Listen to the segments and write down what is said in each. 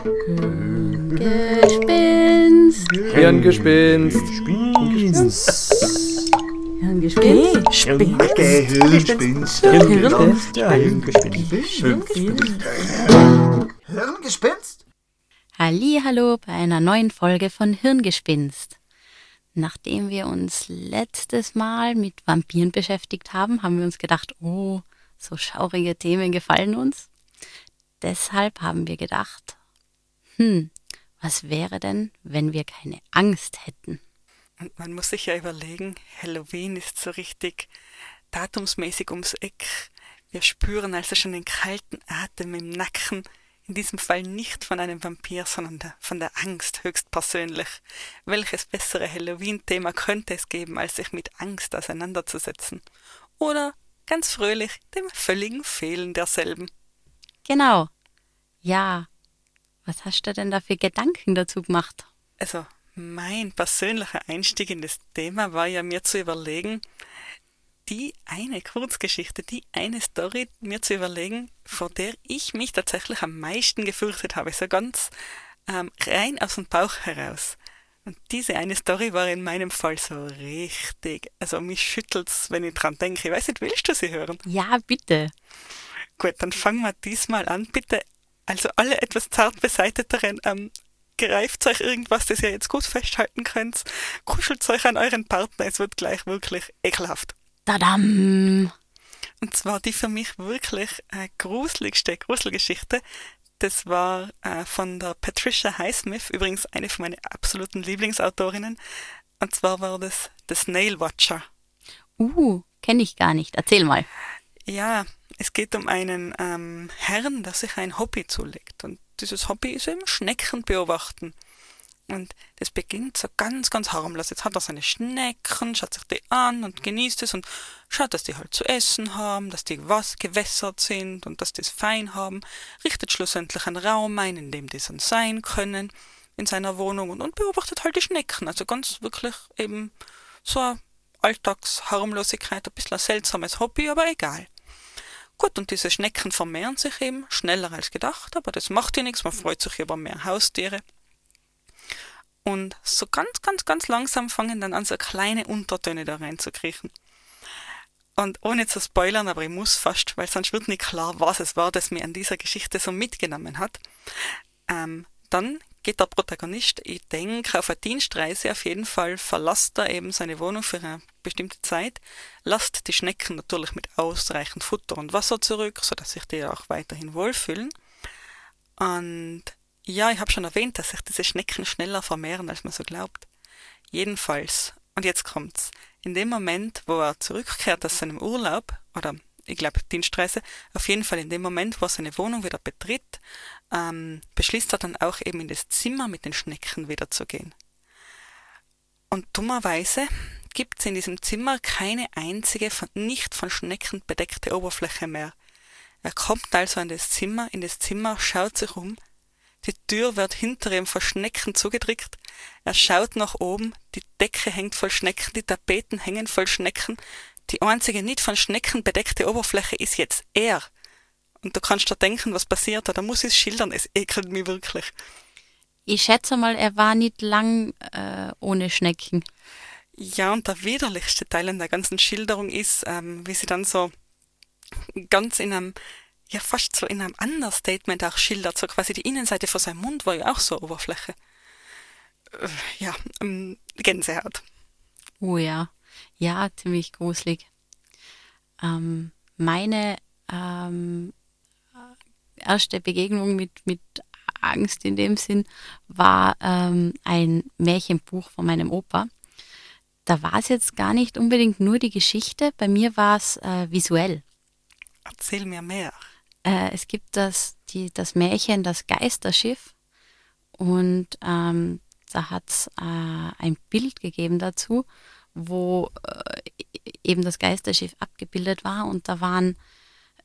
Gespinst. Hirngespinst. Hirngespinst. Hirngespinst. Hirngespinst? Hallo bei einer neuen Folge von Hirngespinst. Nachdem wir uns letztes Mal mit Vampiren beschäftigt haben, haben wir uns gedacht, oh, so schaurige Themen gefallen uns. Deshalb haben wir gedacht, hm, was wäre denn, wenn wir keine Angst hätten? Und man muss sich ja überlegen, Halloween ist so richtig datumsmäßig ums Eck. Wir spüren also schon den kalten Atem im Nacken, in diesem Fall nicht von einem Vampir, sondern der, von der Angst höchstpersönlich. Welches bessere Halloween-Thema könnte es geben, als sich mit Angst auseinanderzusetzen? Oder ganz fröhlich dem völligen Fehlen derselben. Genau. Ja. Was hast du denn da für Gedanken dazu gemacht? Also, mein persönlicher Einstieg in das Thema war ja mir zu überlegen, die eine Kurzgeschichte, die eine Story mir zu überlegen, vor der ich mich tatsächlich am meisten gefürchtet habe, so ganz ähm, rein aus dem Bauch heraus. Und diese eine Story war in meinem Fall so richtig, also mich schüttelt's, wenn ich dran denke. Ich weiß nicht, willst du sie hören? Ja, bitte. Gut, dann fangen wir diesmal an. Bitte, also alle etwas zart beseiteteren, ähm, greift euch irgendwas, das ihr jetzt gut festhalten könnt. Kuschelt euch an euren Partner, es wird gleich wirklich ekelhaft. Tadam! Und zwar die für mich wirklich äh, gruseligste Gruselgeschichte. Das war äh, von der Patricia Highsmith, übrigens eine von meinen absoluten Lieblingsautorinnen. Und zwar war das The Snail Watcher. Uh, kenne ich gar nicht. Erzähl mal. Ja, es geht um einen ähm, Herrn, der sich ein Hobby zulegt. Und dieses Hobby ist eben Schnecken beobachten. Und das beginnt so ganz, ganz harmlos. Jetzt hat er seine Schnecken, schaut sich die an und genießt es und schaut, dass die halt zu essen haben, dass die was gewässert sind und dass die es fein haben, richtet schlussendlich einen Raum ein, in dem die dann sein können in seiner Wohnung und, und beobachtet halt die Schnecken. Also ganz wirklich eben so eine Alltagsharmlosigkeit, ein bisschen ein seltsames Hobby, aber egal. Gut, und diese Schnecken vermehren sich eben schneller als gedacht, aber das macht ja nichts, man freut sich über mehr Haustiere. Und so ganz, ganz, ganz langsam fangen dann an, so kleine Untertöne da reinzukriechen. Und ohne zu spoilern, aber ich muss fast, weil sonst wird nicht klar, was es war, das mir an dieser Geschichte so mitgenommen hat. Ähm, dann geht der Protagonist, ich denke, auf eine Dienstreise auf jeden Fall, verlässt er eben seine Wohnung für eine bestimmte Zeit, lasst die Schnecken natürlich mit ausreichend Futter und Wasser zurück, sodass sich die auch weiterhin wohlfühlen. Und ja, ich habe schon erwähnt, dass sich diese Schnecken schneller vermehren, als man so glaubt. Jedenfalls, und jetzt kommt's, in dem Moment, wo er zurückkehrt aus seinem Urlaub, oder ich glaube Dienstreise, auf jeden Fall in dem Moment, wo er seine Wohnung wieder betritt, ähm, beschließt er dann auch eben in das Zimmer mit den Schnecken wieder zu gehen. Und dummerweise gibt es in diesem Zimmer keine einzige von, nicht von Schnecken bedeckte Oberfläche mehr. Er kommt also in das Zimmer, in das Zimmer, schaut sich um, die Tür wird hinter ihm von Schnecken zugedrückt. Er schaut nach oben, die Decke hängt voll Schnecken, die Tapeten hängen voll Schnecken. Die einzige nicht von Schnecken bedeckte Oberfläche ist jetzt er. Und du kannst dir denken, was passiert da. Da muss ich es schildern. Es ekelt mich wirklich. Ich schätze mal, er war nicht lang äh, ohne Schnecken. Ja, und der widerlichste Teil in der ganzen Schilderung ist, ähm, wie sie dann so ganz in einem ja fast so in einem Understatement auch schildert, so quasi die Innenseite von seinem Mund war ja auch so Oberfläche. Äh, ja, ähm, Gänsehaut. Oh ja, ja, ziemlich gruselig. Ähm, meine ähm, erste Begegnung mit, mit Angst in dem Sinn war ähm, ein Märchenbuch von meinem Opa. Da war es jetzt gar nicht unbedingt nur die Geschichte, bei mir war es äh, visuell. Erzähl mir mehr. Äh, es gibt das, die, das Märchen Das Geisterschiff und ähm, da hat es äh, ein Bild gegeben dazu, wo äh, eben das Geisterschiff abgebildet war und da waren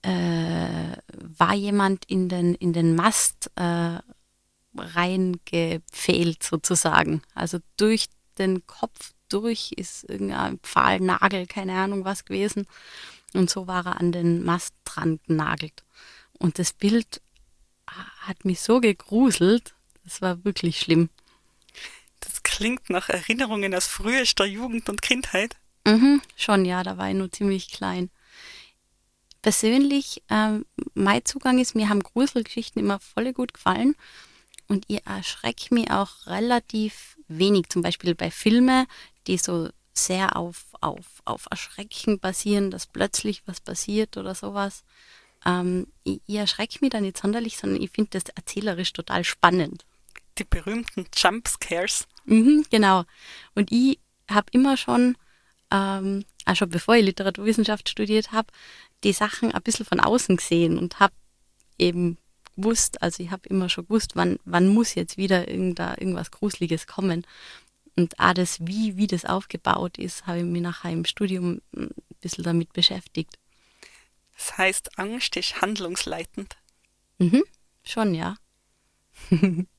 äh, war jemand in den in den Mast äh, reingepfählt sozusagen, also durch den Kopf durch ist irgendein Pfahlnagel, keine Ahnung was gewesen und so war er an den Mast dran genagelt. Und das Bild hat mich so gegruselt. Das war wirklich schlimm. Klingt nach Erinnerungen aus frühester Jugend und Kindheit. Mhm, schon, ja, da war ich nur ziemlich klein. Persönlich, ähm, mein Zugang ist, mir haben Gruselgeschichten immer voll gut gefallen und ihr erschreckt mich auch relativ wenig, zum Beispiel bei Filmen, die so sehr auf, auf, auf Erschrecken basieren, dass plötzlich was passiert oder sowas. Ähm, ich, ich erschrecke mich da nicht sonderlich, sondern ich finde das erzählerisch total spannend. Die berühmten Jumpscares. Mhm, genau. Und ich habe immer schon, ähm, auch schon bevor ich Literaturwissenschaft studiert habe, die Sachen ein bisschen von außen gesehen und habe eben gewusst, also ich habe immer schon gewusst, wann, wann muss jetzt wieder irgendwas Gruseliges kommen. Und auch das, wie, wie das aufgebaut ist, habe ich mich nachher im Studium ein bisschen damit beschäftigt. Das heißt, Angst ist handlungsleitend. Mhm, schon, ja.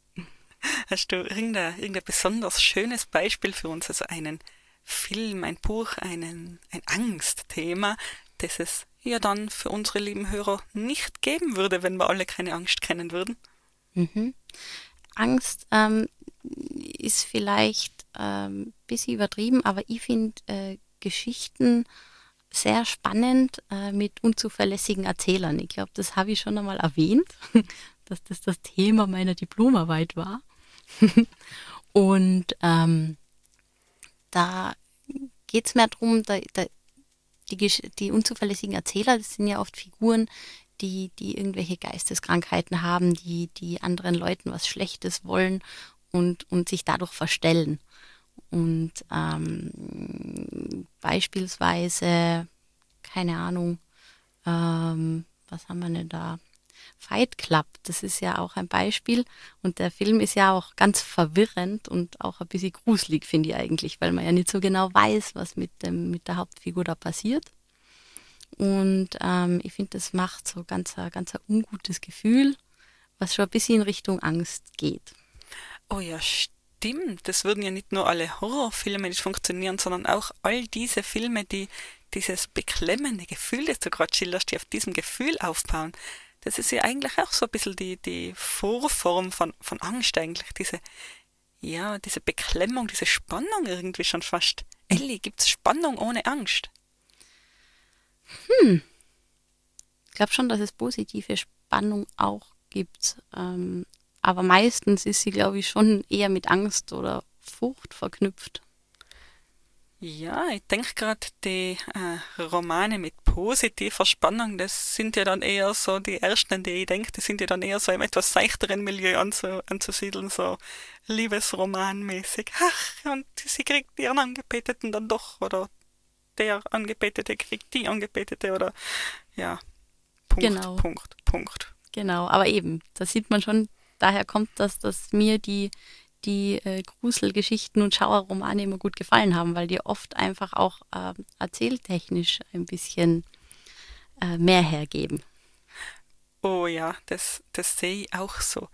Hast du irgendein, irgendein besonders schönes Beispiel für uns, also einen Film, ein Buch, einen, ein Angstthema, das es ja dann für unsere lieben Hörer nicht geben würde, wenn wir alle keine Angst kennen würden? Mhm. Angst ähm, ist vielleicht ein ähm, bisschen übertrieben, aber ich finde äh, Geschichten sehr spannend äh, mit unzuverlässigen Erzählern. Ich glaube, das habe ich schon einmal erwähnt, dass das das Thema meiner Diplomarbeit war. Und ähm, da geht es mehr darum, da, da, die, die unzuverlässigen Erzähler, das sind ja oft Figuren, die, die irgendwelche Geisteskrankheiten haben, die, die anderen Leuten was Schlechtes wollen und, und sich dadurch verstellen. Und ähm, beispielsweise, keine Ahnung, ähm, was haben wir denn da? Fight Club, das ist ja auch ein Beispiel. Und der Film ist ja auch ganz verwirrend und auch ein bisschen gruselig, finde ich eigentlich, weil man ja nicht so genau weiß, was mit, dem, mit der Hauptfigur da passiert. Und ähm, ich finde, das macht so ganz, ganz ein ungutes Gefühl, was schon ein bisschen in Richtung Angst geht. Oh ja, stimmt. Das würden ja nicht nur alle Horrorfilme nicht funktionieren, sondern auch all diese Filme, die dieses beklemmende Gefühl, das du gerade schilderst, die auf diesem Gefühl aufbauen. Das ist ja eigentlich auch so ein bisschen die, die Vorform von, von Angst eigentlich. Diese, ja, diese Beklemmung, diese Spannung irgendwie schon fast. Ellie, gibt es Spannung ohne Angst? Hm. Ich glaube schon, dass es positive Spannung auch gibt. Ähm, aber meistens ist sie, glaube ich, schon eher mit Angst oder Furcht verknüpft. Ja, ich denke gerade, die äh, Romane mit positiver Spannung, das sind ja dann eher so die ersten, an die ich denke, die sind ja dann eher so im etwas seichteren Milieu anzu, anzusiedeln, so Liebesromanmäßig. Ach, und sie kriegt ihren Angebeteten dann doch, oder der Angebetete kriegt die Angebetete, oder ja, Punkt, genau. Punkt, Punkt. Genau, aber eben, da sieht man schon, daher kommt das, dass mir die, die äh, Gruselgeschichten und Schauerromane immer gut gefallen haben, weil die oft einfach auch äh, erzähltechnisch ein bisschen äh, mehr hergeben. Oh ja, das, das sehe ich auch so.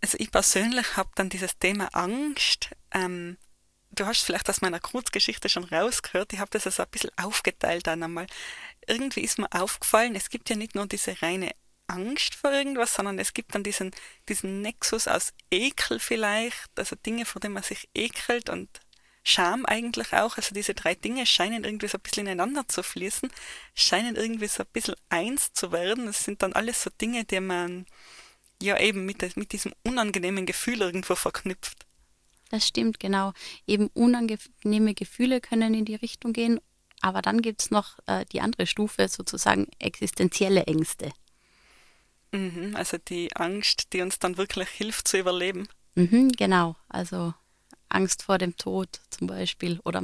Also ich persönlich habe dann dieses Thema Angst. Ähm, du hast vielleicht aus meiner Kurzgeschichte schon rausgehört. Ich habe das also ein bisschen aufgeteilt dann einmal. Irgendwie ist mir aufgefallen, es gibt ja nicht nur diese reine Angst vor irgendwas, sondern es gibt dann diesen, diesen Nexus aus Ekel vielleicht, also Dinge, vor denen man sich ekelt und Scham eigentlich auch. Also diese drei Dinge scheinen irgendwie so ein bisschen ineinander zu fließen, scheinen irgendwie so ein bisschen eins zu werden. Das sind dann alles so Dinge, die man ja eben mit, mit diesem unangenehmen Gefühl irgendwo verknüpft. Das stimmt, genau. Eben unangenehme Gefühle können in die Richtung gehen, aber dann gibt es noch äh, die andere Stufe, sozusagen existenzielle Ängste. Mhm, also die Angst, die uns dann wirklich hilft zu überleben. Mhm, genau, also Angst vor dem Tod zum Beispiel oder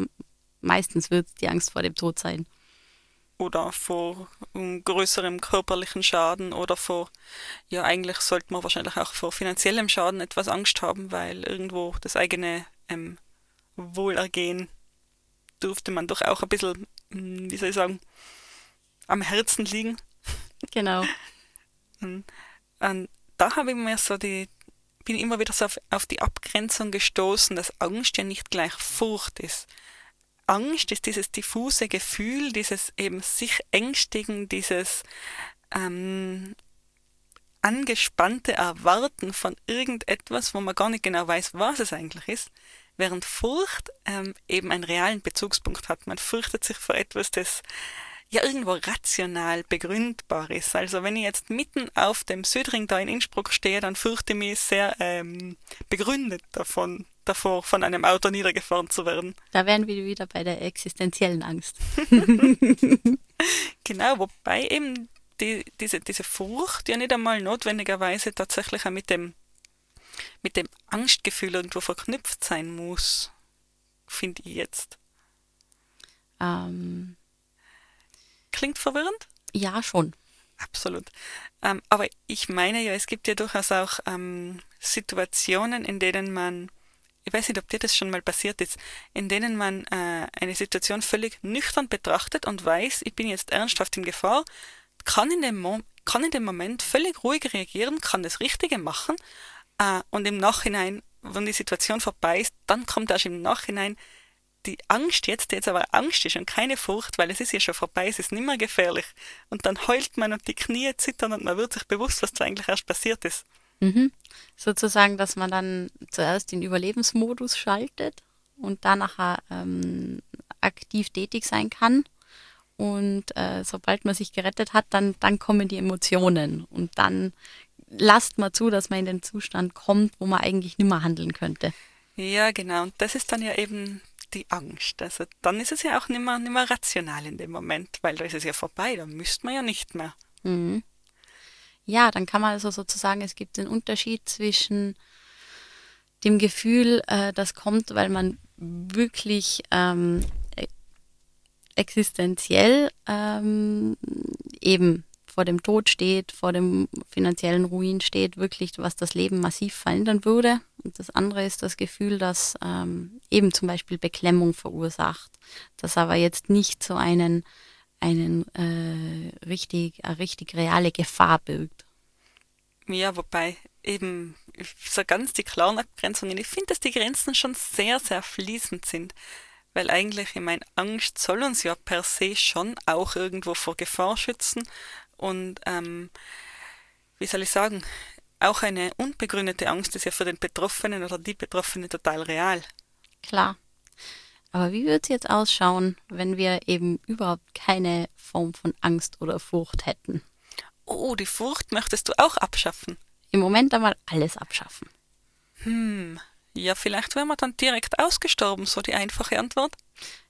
meistens wird es die Angst vor dem Tod sein. Oder vor größerem körperlichen Schaden oder vor, ja eigentlich sollte man wahrscheinlich auch vor finanziellem Schaden etwas Angst haben, weil irgendwo das eigene ähm, Wohlergehen durfte man doch auch ein bisschen, hm, wie soll ich sagen, am Herzen liegen. Genau. Und, da habe ich mir so die, bin immer wieder so auf, auf die Abgrenzung gestoßen, dass Angst ja nicht gleich Furcht ist. Angst ist dieses diffuse Gefühl, dieses eben sich ängstigen, dieses ähm, angespannte Erwarten von irgendetwas, wo man gar nicht genau weiß, was es eigentlich ist, während Furcht ähm, eben einen realen Bezugspunkt hat. Man fürchtet sich vor etwas, das ja irgendwo rational begründbar ist. Also wenn ich jetzt mitten auf dem Südring da in Innsbruck stehe, dann fürchte ich mich sehr ähm, begründet davon, davor, von einem Auto niedergefahren zu werden. Da wären wir wieder bei der existenziellen Angst. genau, wobei eben die, diese, diese Furcht ja nicht einmal notwendigerweise tatsächlich auch mit dem, mit dem Angstgefühl irgendwo verknüpft sein muss, finde ich jetzt. Ähm, Klingt verwirrend? ja, schon. Absolut. Ähm, aber ich meine ja, es gibt ja durchaus auch ähm, Situationen, in denen man, ich weiß nicht, ob dir das schon mal passiert ist, in denen man äh, eine Situation völlig nüchtern betrachtet und weiß, ich bin jetzt ernsthaft in Gefahr, kann in dem, Mo kann in dem Moment völlig ruhig reagieren, kann das Richtige machen äh, und im Nachhinein, wenn die Situation vorbei ist, dann kommt erst im Nachhinein die Angst jetzt, jetzt aber Angst ist und keine Furcht, weil es ist ja schon vorbei, es ist nicht mehr gefährlich. Und dann heult man und die Knie zittern und man wird sich bewusst, was da eigentlich erst passiert ist. Mhm. Sozusagen, dass man dann zuerst den Überlebensmodus schaltet und dann nachher ähm, aktiv tätig sein kann. Und äh, sobald man sich gerettet hat, dann, dann kommen die Emotionen. Und dann lasst man zu, dass man in den Zustand kommt, wo man eigentlich nicht mehr handeln könnte. Ja, genau. Und das ist dann ja eben die Angst. Also dann ist es ja auch nicht mehr, nicht mehr rational in dem Moment, weil da ist es ja vorbei, da müsste man ja nicht mehr. Mhm. Ja, dann kann man also sozusagen, es gibt den Unterschied zwischen dem Gefühl, äh, das kommt, weil man wirklich ähm, existenziell ähm, eben vor dem Tod steht, vor dem finanziellen Ruin steht, wirklich, was das Leben massiv verändern würde. Und das andere ist das Gefühl, das ähm, eben zum Beispiel Beklemmung verursacht, das aber jetzt nicht so einen, einen äh, richtig, eine richtig reale Gefahr birgt. Ja, wobei eben so ganz die klaren Abgrenzungen, ich finde, dass die Grenzen schon sehr, sehr fließend sind. Weil eigentlich, ich meine, Angst soll uns ja per se schon auch irgendwo vor Gefahr schützen. Und ähm, wie soll ich sagen, auch eine unbegründete Angst ist ja für den Betroffenen oder die Betroffene total real. Klar. Aber wie würde es jetzt ausschauen, wenn wir eben überhaupt keine Form von Angst oder Furcht hätten? Oh, die Furcht möchtest du auch abschaffen. Im Moment einmal alles abschaffen. Hm, ja, vielleicht wären wir dann direkt ausgestorben, so die einfache Antwort.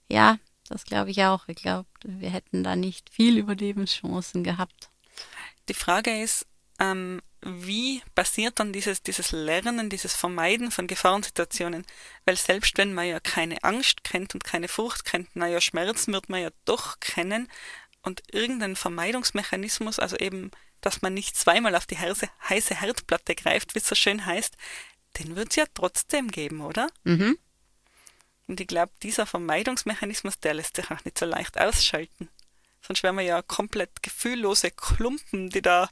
Ja, das glaube ich auch. Ich glaube, wir hätten da nicht viel Überlebenschancen gehabt. Die Frage ist, ähm, wie passiert dann dieses, dieses Lernen, dieses Vermeiden von Gefahrensituationen? Weil selbst wenn man ja keine Angst kennt und keine Furcht kennt, naja, Schmerzen wird man ja doch kennen und irgendein Vermeidungsmechanismus, also eben, dass man nicht zweimal auf die heiße, heiße Herdplatte greift, wie es so schön heißt, den wird es ja trotzdem geben, oder? Mhm. Und ich glaube, dieser Vermeidungsmechanismus, der lässt sich auch nicht so leicht ausschalten. Sonst wären wir ja komplett gefühllose Klumpen, die da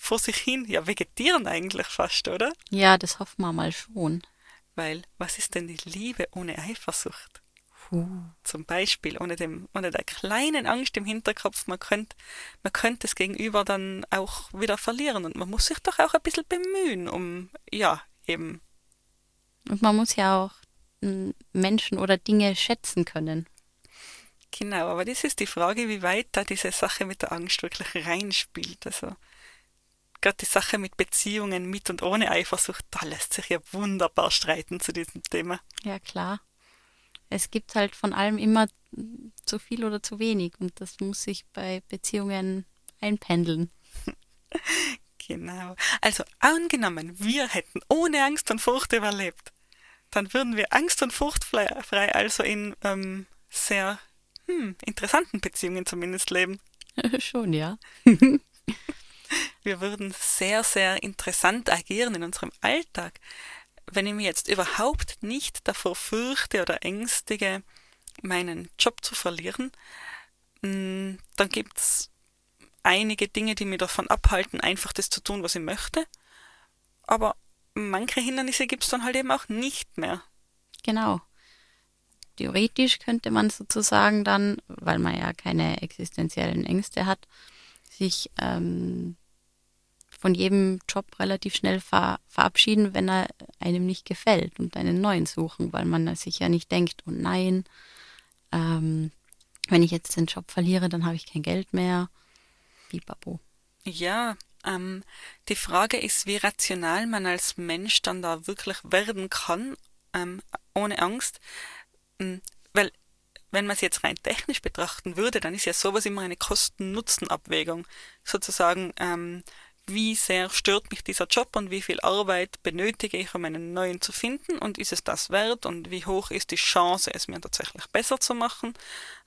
vor sich hin, ja, vegetieren eigentlich fast, oder? Ja, das hoffen wir mal schon. Weil, was ist denn die Liebe ohne Eifersucht? Puh. Zum Beispiel, ohne, dem, ohne der kleinen Angst im Hinterkopf, man könnte man könnte das Gegenüber dann auch wieder verlieren. Und man muss sich doch auch ein bisschen bemühen, um, ja, eben. Und man muss ja auch m, Menschen oder Dinge schätzen können. Genau, aber das ist die Frage, wie weit da diese Sache mit der Angst wirklich reinspielt. Also, gerade die Sache mit Beziehungen mit und ohne Eifersucht, da lässt sich ja wunderbar streiten zu diesem Thema. Ja, klar. Es gibt halt von allem immer zu viel oder zu wenig und das muss sich bei Beziehungen einpendeln. Genau. Also angenommen, wir hätten ohne Angst und Furcht überlebt, dann würden wir angst- und furchtfrei also in ähm, sehr hm, interessanten Beziehungen zumindest leben. Schon, ja. Wir würden sehr, sehr interessant agieren in unserem Alltag. Wenn ich mich jetzt überhaupt nicht davor fürchte oder ängstige, meinen Job zu verlieren, mm, dann gibt's einige Dinge, die mich davon abhalten, einfach das zu tun, was ich möchte. Aber manche Hindernisse gibt's dann halt eben auch nicht mehr. Genau. Theoretisch könnte man sozusagen dann, weil man ja keine existenziellen Ängste hat, sich ähm, von jedem Job relativ schnell ver verabschieden, wenn er einem nicht gefällt und einen neuen suchen, weil man sich ja nicht denkt, oh nein, ähm, wenn ich jetzt den Job verliere, dann habe ich kein Geld mehr. Bibabo. Ja, ähm, die Frage ist, wie rational man als Mensch dann da wirklich werden kann, ähm, ohne Angst. Ähm, weil, wenn man es jetzt rein technisch betrachten würde, dann ist ja sowas immer eine Kosten-Nutzen-Abwägung. Sozusagen, ähm, wie sehr stört mich dieser Job und wie viel Arbeit benötige ich, um einen neuen zu finden und ist es das wert und wie hoch ist die Chance, es mir tatsächlich besser zu machen.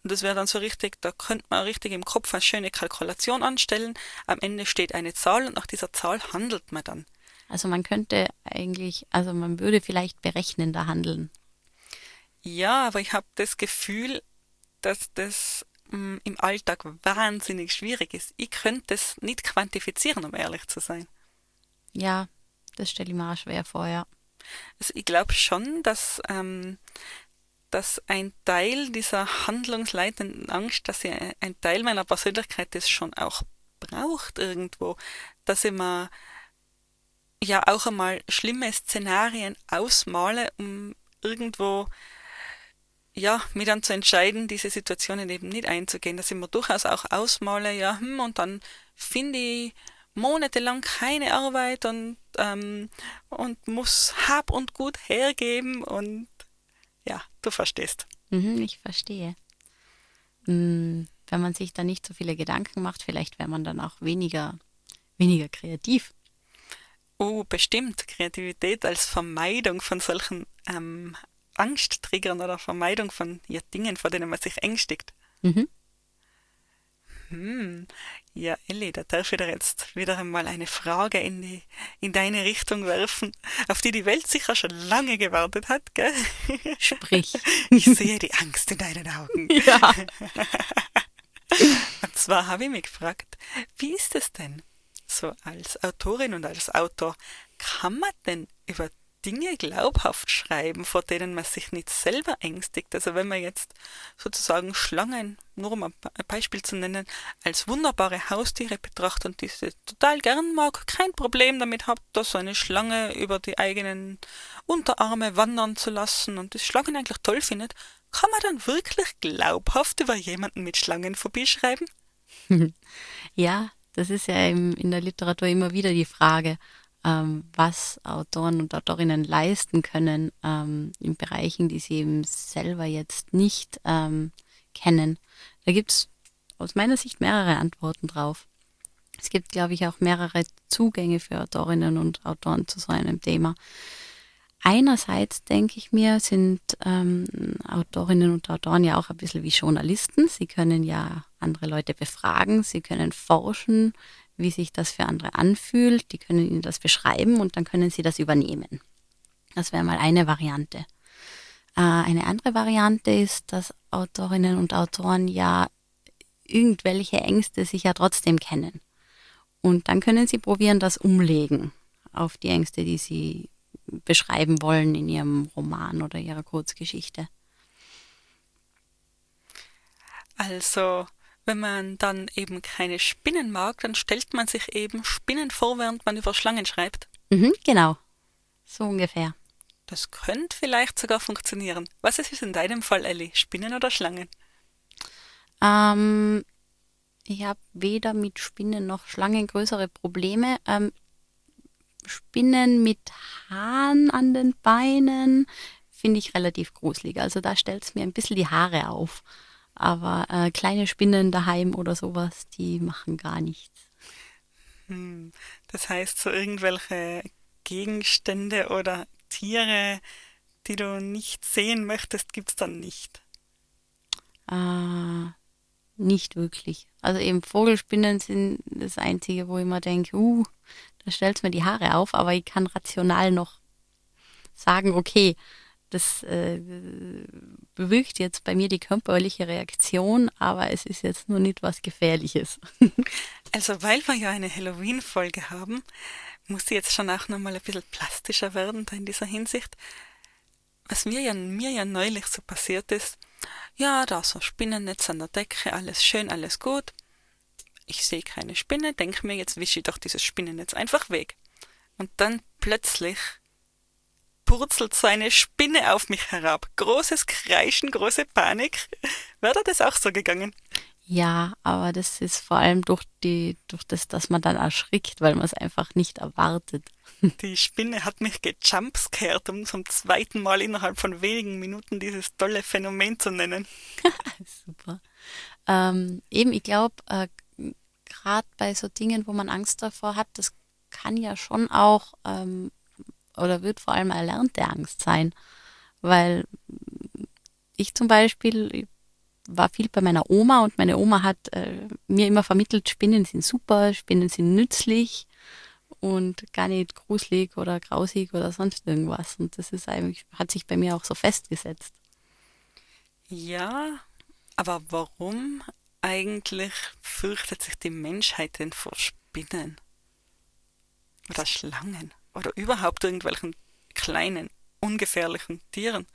Und das wäre dann so richtig, da könnte man richtig im Kopf eine schöne Kalkulation anstellen. Am Ende steht eine Zahl und nach dieser Zahl handelt man dann. Also man könnte eigentlich, also man würde vielleicht berechnender handeln. Ja, aber ich habe das Gefühl, dass das im Alltag wahnsinnig schwierig ist. Ich könnte es nicht quantifizieren, um ehrlich zu sein. Ja, das stelle ich mir auch schwer vor, ja. Also ich glaube schon, dass, ähm, dass ein Teil dieser handlungsleitenden Angst, dass ich ein Teil meiner Persönlichkeit das schon auch braucht irgendwo, dass ich mir ja auch einmal schlimme Szenarien ausmale, um irgendwo ja, mir dann zu entscheiden, diese Situationen eben nicht einzugehen, dass ich mir durchaus auch ausmale, ja, hm, und dann finde ich monatelang keine Arbeit und, ähm, und muss Hab und Gut hergeben und ja, du verstehst. Mhm, ich verstehe. Hm, wenn man sich da nicht so viele Gedanken macht, vielleicht wäre man dann auch weniger, weniger kreativ. Oh, bestimmt. Kreativität als Vermeidung von solchen ähm, Angsttriggern oder Vermeidung von ja, Dingen, vor denen man sich ängstigt. Mhm. Hm. Ja, Elli, da darf ich dir jetzt wieder einmal eine Frage in, die, in deine Richtung werfen, auf die die Welt sicher schon lange gewartet hat, gell? Sprich. Ich sehe die Angst in deinen Augen. Ja. Und zwar habe ich mich gefragt, wie ist es denn so als Autorin und als Autor? Kann man denn über Dinge glaubhaft schreiben, vor denen man sich nicht selber ängstigt. Also wenn man jetzt sozusagen Schlangen, nur um ein Beispiel zu nennen, als wunderbare Haustiere betrachtet und diese total gern mag, kein Problem damit hat, da so eine Schlange über die eigenen Unterarme wandern zu lassen und das Schlangen eigentlich toll findet, kann man dann wirklich glaubhaft über jemanden mit Schlangenphobie schreiben? Ja, das ist ja in der Literatur immer wieder die Frage ähm, was Autoren und Autorinnen leisten können ähm, in Bereichen, die sie eben selber jetzt nicht ähm, kennen. Da gibt es aus meiner Sicht mehrere Antworten drauf. Es gibt, glaube ich, auch mehrere Zugänge für Autorinnen und Autoren zu so einem Thema. Einerseits denke ich mir, sind ähm, Autorinnen und Autoren ja auch ein bisschen wie Journalisten. Sie können ja andere Leute befragen, sie können forschen, wie sich das für andere anfühlt. Die können Ihnen das beschreiben und dann können Sie das übernehmen. Das wäre mal eine Variante. Äh, eine andere Variante ist, dass Autorinnen und Autoren ja irgendwelche Ängste sich ja trotzdem kennen. Und dann können Sie probieren, das umlegen auf die Ängste, die Sie beschreiben wollen in Ihrem Roman oder Ihrer Kurzgeschichte. Also wenn man dann eben keine Spinnen mag, dann stellt man sich eben Spinnen vor, während man über Schlangen schreibt. Mhm, genau. So ungefähr. Das könnte vielleicht sogar funktionieren. Was ist es in deinem Fall, Ellie? Spinnen oder Schlangen? Ähm, ich habe weder mit Spinnen noch Schlangen größere Probleme. Ähm, Spinnen mit Haaren an den Beinen finde ich relativ gruselig. Also da stellt es mir ein bisschen die Haare auf. Aber äh, kleine Spinnen daheim oder sowas, die machen gar nichts. Hm, das heißt, so irgendwelche Gegenstände oder Tiere, die du nicht sehen möchtest, gibt es dann nicht? Äh, nicht wirklich. Also eben Vogelspinnen sind das Einzige, wo ich immer denke, uh, da stellt mir die Haare auf, aber ich kann rational noch sagen, okay, das äh, bewirkt jetzt bei mir die körperliche Reaktion, aber es ist jetzt nur nicht was Gefährliches. also weil wir ja eine Halloween-Folge haben, muss sie jetzt schon auch nochmal ein bisschen plastischer werden da in dieser Hinsicht. Was mir ja, mir ja neulich so passiert ist, ja, da so Spinnennetz an der Decke, alles schön, alles gut. ich sehe keine Spinne, denke mir, jetzt wische ich doch dieses Spinnennetz einfach weg. Und dann plötzlich purzelt so eine Spinne auf mich herab. Großes Kreischen, große Panik. Wäre das auch so gegangen? Ja, aber das ist vor allem durch die, durch das, dass man dann erschrickt, weil man es einfach nicht erwartet. Die Spinne hat mich gejumpscared, um zum zweiten Mal innerhalb von wenigen Minuten dieses tolle Phänomen zu nennen. Super. Ähm, eben, ich glaube, äh, gerade bei so Dingen, wo man Angst davor hat, das kann ja schon auch ähm, oder wird vor allem erlernte Angst sein. Weil ich zum Beispiel war viel bei meiner Oma und meine Oma hat äh, mir immer vermittelt, Spinnen sind super, Spinnen sind nützlich und gar nicht gruselig oder grausig oder sonst irgendwas. Und das ist eigentlich, hat sich bei mir auch so festgesetzt. Ja, aber warum eigentlich fürchtet sich die Menschheit denn vor Spinnen? Oder Schlangen? Oder überhaupt irgendwelchen kleinen, ungefährlichen Tieren?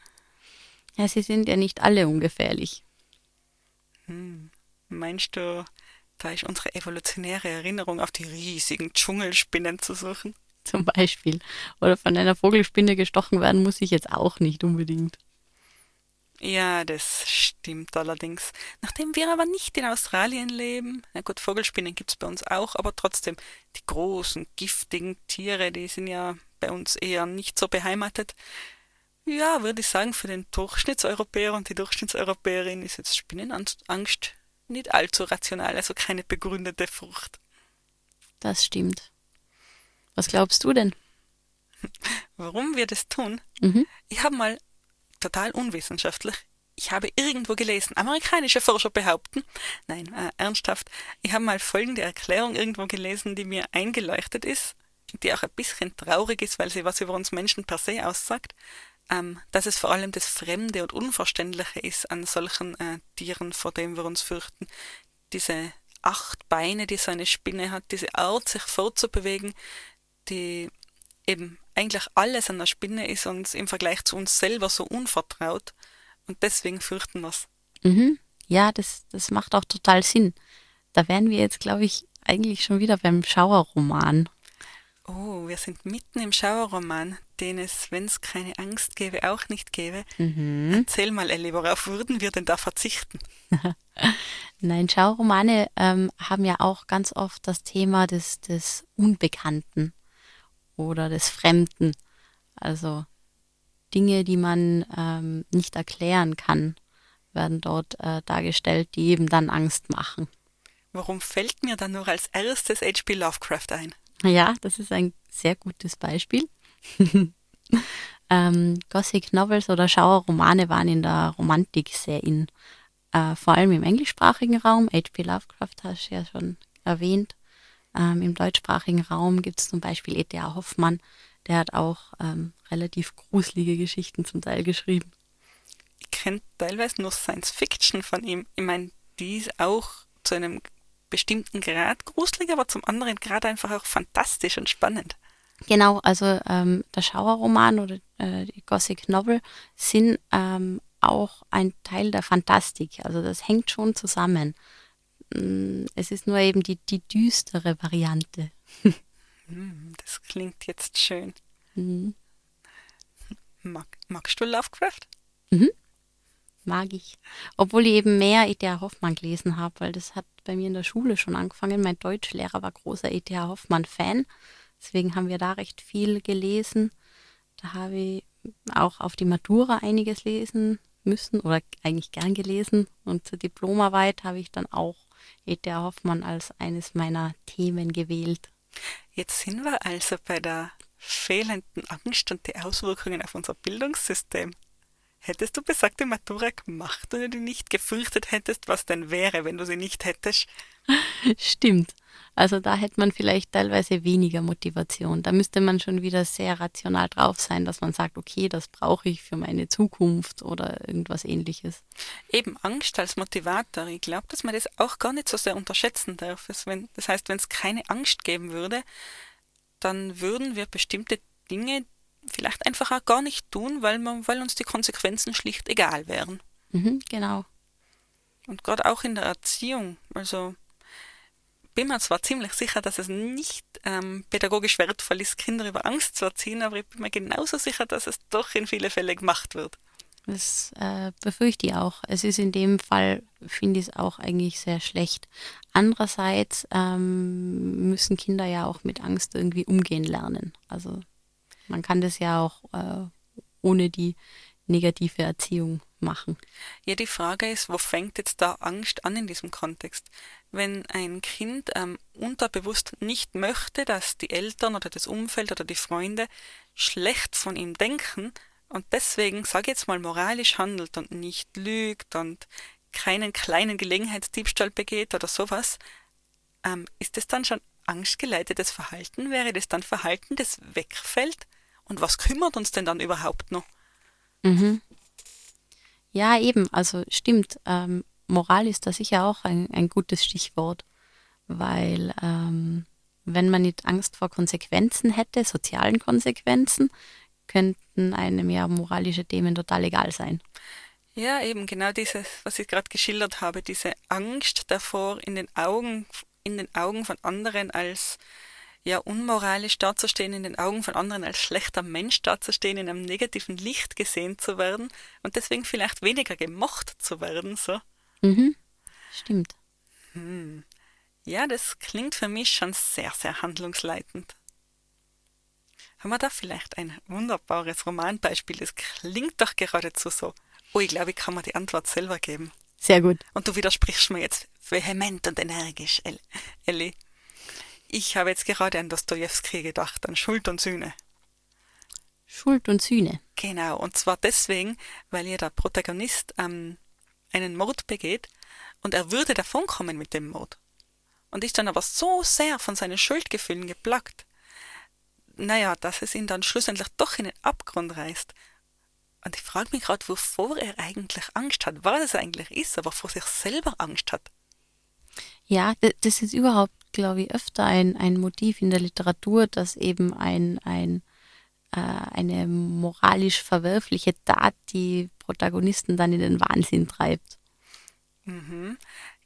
Ja, sie sind ja nicht alle ungefährlich. Hm. Meinst du, da ist unsere evolutionäre Erinnerung auf die riesigen Dschungelspinnen zu suchen? Zum Beispiel. Oder von einer Vogelspinne gestochen werden muss ich jetzt auch nicht unbedingt. Ja, das stimmt allerdings. Nachdem wir aber nicht in Australien leben, na gut, Vogelspinnen gibt's bei uns auch, aber trotzdem, die großen, giftigen Tiere, die sind ja bei uns eher nicht so beheimatet. Ja, würde ich sagen, für den Durchschnittseuropäer und die Durchschnittseuropäerin ist jetzt Spinnenangst nicht allzu rational, also keine begründete Furcht. Das stimmt. Was glaubst du denn? Warum wir das tun? Mhm. Ich habe mal total unwissenschaftlich. Ich habe irgendwo gelesen, amerikanische Forscher behaupten, nein, äh, ernsthaft, ich habe mal folgende Erklärung irgendwo gelesen, die mir eingeleuchtet ist, die auch ein bisschen traurig ist, weil sie was über uns Menschen per se aussagt, ähm, dass es vor allem das Fremde und Unverständliche ist an solchen äh, Tieren, vor dem wir uns fürchten. Diese acht Beine, die so eine Spinne hat, diese Art, sich fortzubewegen, die eben eigentlich alles an der Spinne ist uns im Vergleich zu uns selber so unvertraut und deswegen fürchten wir es. Mhm. Ja, das, das macht auch total Sinn. Da wären wir jetzt, glaube ich, eigentlich schon wieder beim Schauerroman. Oh, wir sind mitten im Schauerroman, den es, wenn es keine Angst gäbe, auch nicht gäbe. Mhm. Erzähl mal, Ellie, worauf würden wir denn da verzichten? Nein, Schauromane ähm, haben ja auch ganz oft das Thema des, des Unbekannten oder des Fremden. Also Dinge, die man ähm, nicht erklären kann, werden dort äh, dargestellt, die eben dann Angst machen. Warum fällt mir dann nur als erstes H.P. Lovecraft ein? Ja, das ist ein sehr gutes Beispiel. ähm, Gothic Novels oder Schauerromane waren in der Romantik sehr in, äh, vor allem im englischsprachigen Raum. H.P. Lovecraft hast du ja schon erwähnt. Ähm, Im deutschsprachigen Raum gibt es zum Beispiel E.T.A. Hoffmann, der hat auch ähm, relativ gruselige Geschichten zum Teil geschrieben. Ich kenne teilweise nur Science Fiction von ihm. Ich meine, die ist auch zu einem bestimmten Grad gruselig, aber zum anderen Grad einfach auch fantastisch und spannend. Genau, also ähm, der Schauerroman oder äh, die Gothic Novel sind ähm, auch ein Teil der Fantastik. Also das hängt schon zusammen. Mm, es ist nur eben die, die düstere Variante. Hm, das klingt jetzt schön. Mhm. Mag, magst du Lovecraft? Mhm. Mag ich. Obwohl ich eben mehr E.T.A. Hoffmann gelesen habe, weil das hat bei mir in der Schule schon angefangen. Mein Deutschlehrer war großer E.T.A. Hoffmann-Fan. Deswegen haben wir da recht viel gelesen. Da habe ich auch auf die Matura einiges lesen müssen oder eigentlich gern gelesen. Und zur Diplomarbeit habe ich dann auch E.T.A. Hoffmann als eines meiner Themen gewählt. Jetzt sind wir also bei der fehlenden Angst und die Auswirkungen auf unser Bildungssystem. Hättest du besagte Matura gemacht, wenn du nicht gefürchtet hättest, was denn wäre, wenn du sie nicht hättest? Stimmt. Also da hätte man vielleicht teilweise weniger Motivation. Da müsste man schon wieder sehr rational drauf sein, dass man sagt, okay, das brauche ich für meine Zukunft oder irgendwas ähnliches. Eben Angst als Motivator. Ich glaube, dass man das auch gar nicht so sehr unterschätzen darf. Das heißt, wenn es keine Angst geben würde, dann würden wir bestimmte Dinge vielleicht einfach auch gar nicht tun, weil, man, weil uns die Konsequenzen schlicht egal wären. Mhm, genau. Und gerade auch in der Erziehung. Also bin mir zwar ziemlich sicher, dass es nicht ähm, pädagogisch wertvoll ist, Kinder über Angst zu erziehen, aber ich bin mir genauso sicher, dass es doch in viele Fälle gemacht wird. Das äh, befürchte ich auch. Es ist in dem Fall, finde ich es auch eigentlich sehr schlecht. Andererseits ähm, müssen Kinder ja auch mit Angst irgendwie umgehen lernen. Also man kann das ja auch äh, ohne die negative Erziehung machen. Ja, die Frage ist, wo fängt jetzt da Angst an in diesem Kontext? Wenn ein Kind ähm, unterbewusst nicht möchte, dass die Eltern oder das Umfeld oder die Freunde schlecht von ihm denken, und deswegen, sag jetzt mal, moralisch handelt und nicht lügt und keinen kleinen Gelegenheitsdiebstahl begeht oder sowas, ähm, ist es dann schon angstgeleitetes Verhalten? Wäre das dann Verhalten, das wegfällt? Und was kümmert uns denn dann überhaupt noch? Mhm. Ja, eben, also stimmt. Ähm, Moral ist da sicher auch ein, ein gutes Stichwort, weil ähm, wenn man nicht Angst vor Konsequenzen hätte, sozialen Konsequenzen, könnten einem ja moralische Themen total egal sein. Ja, eben genau dieses, was ich gerade geschildert habe, diese Angst davor, in den Augen, in den Augen von anderen als ja unmoralisch dazustehen, in den Augen von anderen als schlechter Mensch dazustehen, in einem negativen Licht gesehen zu werden und deswegen vielleicht weniger gemocht zu werden, so. Mhm. Stimmt. Hm. Ja, das klingt für mich schon sehr, sehr handlungsleitend. Haben wir da vielleicht ein wunderbares Romanbeispiel? Das klingt doch geradezu so. Oh, ich glaube, ich kann mir die Antwort selber geben. Sehr gut. Und du widersprichst mir jetzt vehement und energisch, Elli. Ich habe jetzt gerade an Dostoevsky gedacht, an Schuld und Sühne. Schuld und Sühne. Genau, und zwar deswegen, weil ihr der Protagonist ähm, einen Mord begeht und er würde davonkommen mit dem Mord. Und ist dann aber so sehr von seinen Schuldgefühlen geplagt, naja, dass es ihn dann schlussendlich doch in den Abgrund reißt. Und ich frage mich gerade, wovor er eigentlich Angst hat, was es eigentlich ist, aber vor sich selber Angst hat. Ja, das ist überhaupt, glaube ich, öfter ein, ein Motiv in der Literatur, dass eben ein, ein, äh, eine moralisch verwerfliche Tat die Protagonisten dann in den Wahnsinn treibt. Mhm.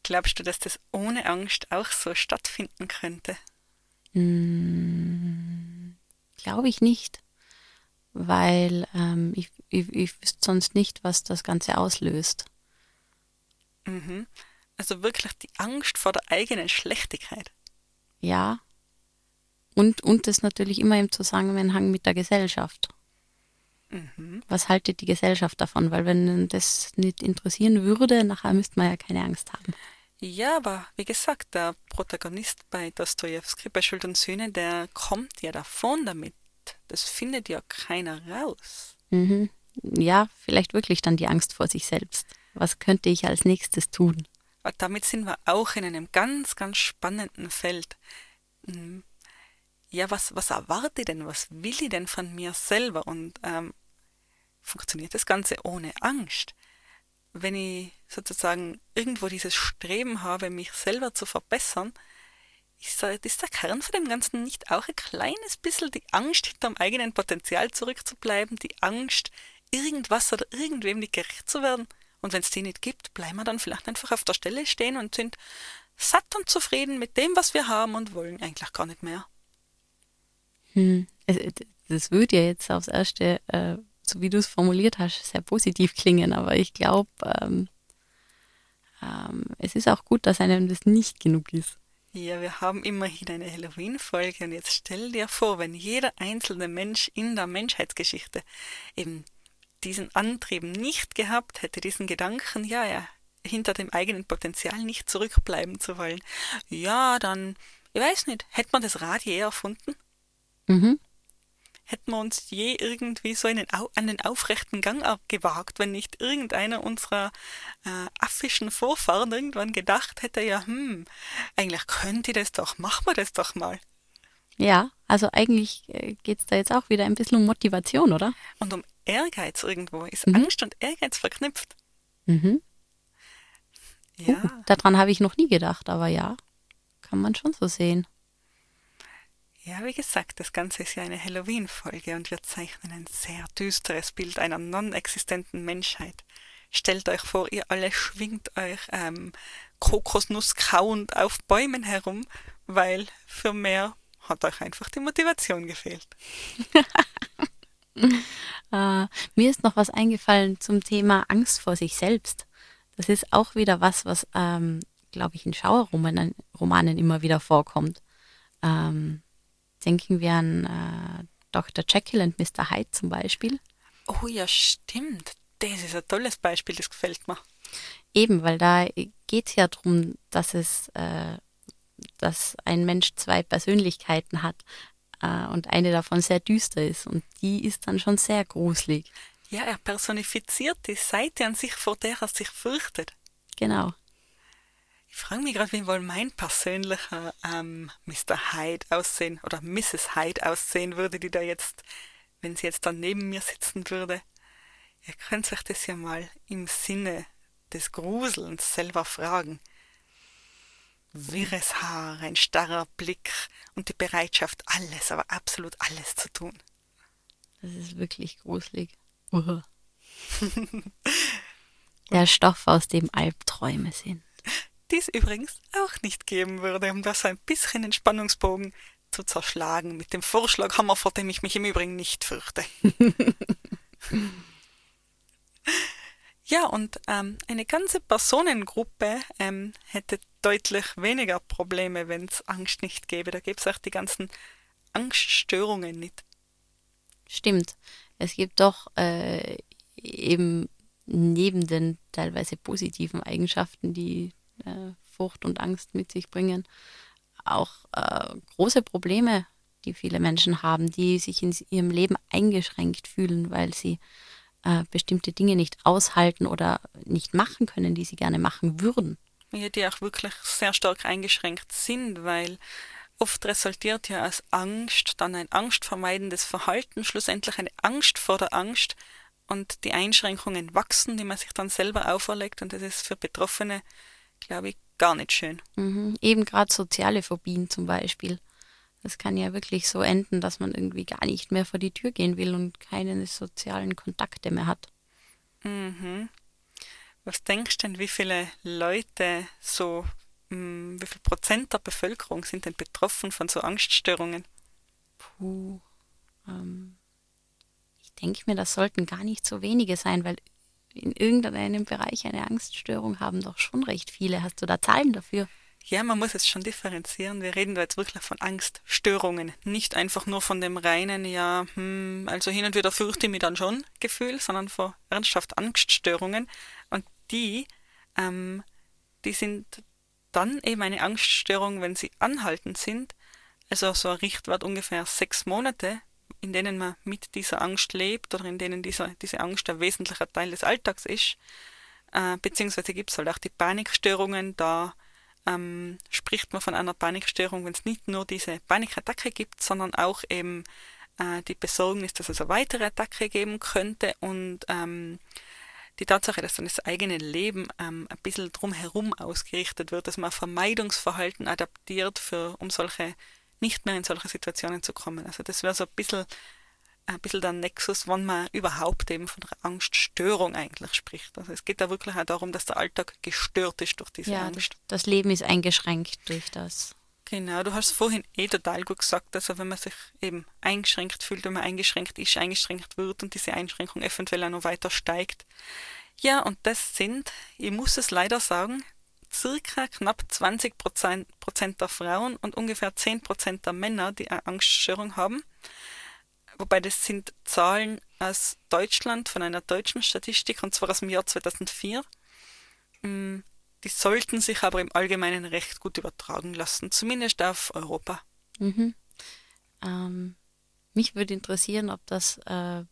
Glaubst du, dass das ohne Angst auch so stattfinden könnte? Hm, Glaube ich nicht, weil ähm, ich, ich, ich wüsste sonst nicht, was das Ganze auslöst. Mhm. Also wirklich die Angst vor der eigenen Schlechtigkeit. Ja. Und, und das natürlich immer im Zusammenhang mit der Gesellschaft. Mhm. Was haltet die Gesellschaft davon? Weil wenn das nicht interessieren würde, nachher müsste man ja keine Angst haben. Ja, aber wie gesagt, der Protagonist bei Dostoevsky, bei Schuld und Sühne, der kommt ja davon damit. Das findet ja keiner raus. Mhm. Ja, vielleicht wirklich dann die Angst vor sich selbst. Was könnte ich als nächstes tun? Damit sind wir auch in einem ganz, ganz spannenden Feld. Hm. Ja, was, was erwarte ich denn? Was will ich denn von mir selber? Und ähm, funktioniert das Ganze ohne Angst? wenn ich sozusagen irgendwo dieses Streben habe, mich selber zu verbessern, ist, ist der Kern von dem Ganzen nicht auch ein kleines bisschen die Angst, hinterm eigenen Potenzial zurückzubleiben, die Angst, irgendwas oder irgendwem nicht gerecht zu werden? Und wenn es die nicht gibt, bleiben wir dann vielleicht einfach auf der Stelle stehen und sind satt und zufrieden mit dem, was wir haben und wollen eigentlich gar nicht mehr. Hm. Das würde ja jetzt aufs Erste äh, so wie du es formuliert hast, sehr positiv klingen, aber ich glaube, ähm, ähm, es ist auch gut, dass einem das nicht genug ist. Ja, wir haben immerhin eine Halloween-Folge und jetzt stell dir vor, wenn jeder einzelne Mensch in der Menschheitsgeschichte eben diesen Antrieb nicht gehabt hätte, diesen Gedanken, ja, ja, hinter dem eigenen Potenzial nicht zurückbleiben zu wollen, ja, dann, ich weiß nicht, hätte man das Rad je erfunden? Mhm hätten wir uns je irgendwie so einen, an den aufrechten Gang gewagt, wenn nicht irgendeiner unserer äh, affischen Vorfahren irgendwann gedacht hätte, ja, hm, eigentlich könnte ich das doch, machen wir das doch mal. Ja, also eigentlich äh, geht es da jetzt auch wieder ein bisschen um Motivation, oder? Und um Ehrgeiz irgendwo. Ist mhm. Angst und Ehrgeiz verknüpft. Mhm. Ja. Uh, daran habe ich noch nie gedacht, aber ja, kann man schon so sehen. Ja, wie gesagt, das Ganze ist ja eine Halloween-Folge und wir zeichnen ein sehr düsteres Bild einer non-existenten Menschheit. Stellt euch vor, ihr alle schwingt euch ähm, Kokosnuss kauend auf Bäumen herum, weil für mehr hat euch einfach die Motivation gefehlt. äh, mir ist noch was eingefallen zum Thema Angst vor sich selbst. Das ist auch wieder was, was, ähm, glaube ich, in Schauerromanen Romanen immer wieder vorkommt. Ähm, denken wir an äh, Dr. Jekyll und Mr. Hyde zum Beispiel. Oh ja, stimmt. Das ist ein tolles Beispiel, das gefällt mir. Eben, weil da geht es ja darum, dass es, äh, dass ein Mensch zwei Persönlichkeiten hat äh, und eine davon sehr düster ist und die ist dann schon sehr gruselig. Ja, er personifiziert die Seite an sich, vor der er sich fürchtet. Genau. Ich frage mich gerade, wie wohl mein persönlicher ähm, Mr. Hyde aussehen oder Mrs. Hyde aussehen würde, die da jetzt, wenn sie jetzt dann neben mir sitzen würde. Ihr könnt euch das ja mal im Sinne des Gruselns selber fragen. Wirres Haar, ein starrer Blick und die Bereitschaft, alles, aber absolut alles zu tun. Das ist wirklich gruselig. Uh. Der Stoff, aus dem Albträume sind dies übrigens auch nicht geben würde, um das ein bisschen den Spannungsbogen zu zerschlagen mit dem Vorschlaghammer, vor dem ich mich im Übrigen nicht fürchte. ja, und ähm, eine ganze Personengruppe ähm, hätte deutlich weniger Probleme, wenn es Angst nicht gäbe. Da gäbe es auch die ganzen Angststörungen nicht. Stimmt. Es gibt doch äh, eben neben den teilweise positiven Eigenschaften, die äh, Furcht und Angst mit sich bringen, auch äh, große Probleme, die viele Menschen haben, die sich in ihrem Leben eingeschränkt fühlen, weil sie äh, bestimmte Dinge nicht aushalten oder nicht machen können, die sie gerne machen würden. Ja, die auch wirklich sehr stark eingeschränkt sind, weil oft resultiert ja aus Angst dann ein angstvermeidendes Verhalten, schlussendlich eine Angst vor der Angst und die Einschränkungen wachsen, die man sich dann selber auferlegt und das ist für Betroffene glaube ich, gar nicht schön. Mhm. Eben gerade soziale Phobien zum Beispiel. Das kann ja wirklich so enden, dass man irgendwie gar nicht mehr vor die Tür gehen will und keine sozialen Kontakte mehr hat. Mhm. Was denkst du denn, wie viele Leute so, mh, hm, wie viel Prozent der Bevölkerung sind denn betroffen von so Angststörungen? Puh. Ähm, ich denke mir, das sollten gar nicht so wenige sein, weil in irgendeinem Bereich eine Angststörung haben doch schon recht viele. Hast du da Zahlen dafür? Ja, man muss es schon differenzieren. Wir reden da jetzt wirklich von Angststörungen, nicht einfach nur von dem reinen, ja, hm, also hin und wieder fürchte ich mich dann schon Gefühl, sondern von ernsthaft Angststörungen. Die, ähm, die sind dann eben eine Angststörung, wenn sie anhaltend sind. Also so ein Richtwert ungefähr sechs Monate in denen man mit dieser Angst lebt oder in denen dieser, diese Angst ein wesentlicher Teil des Alltags ist. Äh, beziehungsweise gibt es halt auch die Panikstörungen, da ähm, spricht man von einer Panikstörung, wenn es nicht nur diese Panikattacke gibt, sondern auch eben äh, die Besorgnis, dass es eine weitere Attacke geben könnte und ähm, die Tatsache, dass dann das eigene Leben ähm, ein bisschen drumherum ausgerichtet wird, dass man Vermeidungsverhalten adaptiert, für, um solche nicht mehr in solche Situationen zu kommen. Also das wäre so ein bisschen, ein bisschen der Nexus, wann man überhaupt eben von der Angststörung eigentlich spricht. Also es geht da wirklich auch darum, dass der Alltag gestört ist durch diese ja, Angst. Das Leben ist eingeschränkt durch das. Genau, du hast vorhin eh total gut gesagt, also wenn man sich eben eingeschränkt fühlt, wenn man eingeschränkt ist, eingeschränkt wird und diese Einschränkung eventuell auch noch weiter steigt. Ja, und das sind, ich muss es leider sagen, circa knapp 20 Prozent der Frauen und ungefähr 10 Prozent der Männer, die eine Angststörung haben. Wobei das sind Zahlen aus Deutschland, von einer deutschen Statistik, und zwar aus dem Jahr 2004. Mm, die sollten sich aber im Allgemeinen recht gut übertragen lassen, zumindest auf Europa. Mhm. Ähm, mich würde interessieren, ob das äh,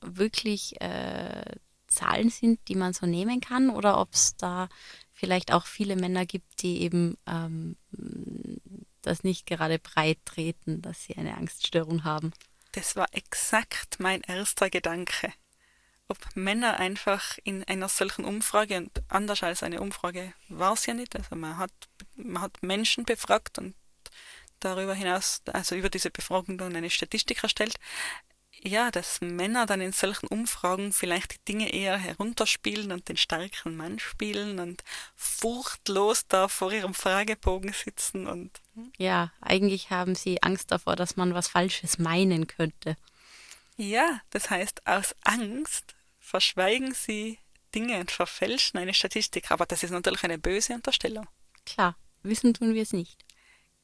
wirklich äh, Zahlen sind, die man so nehmen kann, oder ob es da vielleicht auch viele Männer gibt, die eben ähm, das nicht gerade breit treten, dass sie eine Angststörung haben. Das war exakt mein erster Gedanke. Ob Männer einfach in einer solchen Umfrage, und anders als eine Umfrage war es ja nicht, also man hat, man hat Menschen befragt und darüber hinaus, also über diese Befragung dann eine Statistik erstellt, ja, dass Männer dann in solchen Umfragen vielleicht die Dinge eher herunterspielen und den starken Mann spielen und furchtlos da vor ihrem Fragebogen sitzen und Ja, eigentlich haben sie Angst davor, dass man was Falsches meinen könnte. Ja, das heißt, aus Angst verschweigen sie Dinge und verfälschen eine Statistik. Aber das ist natürlich eine böse Unterstellung. Klar, wissen tun wir es nicht.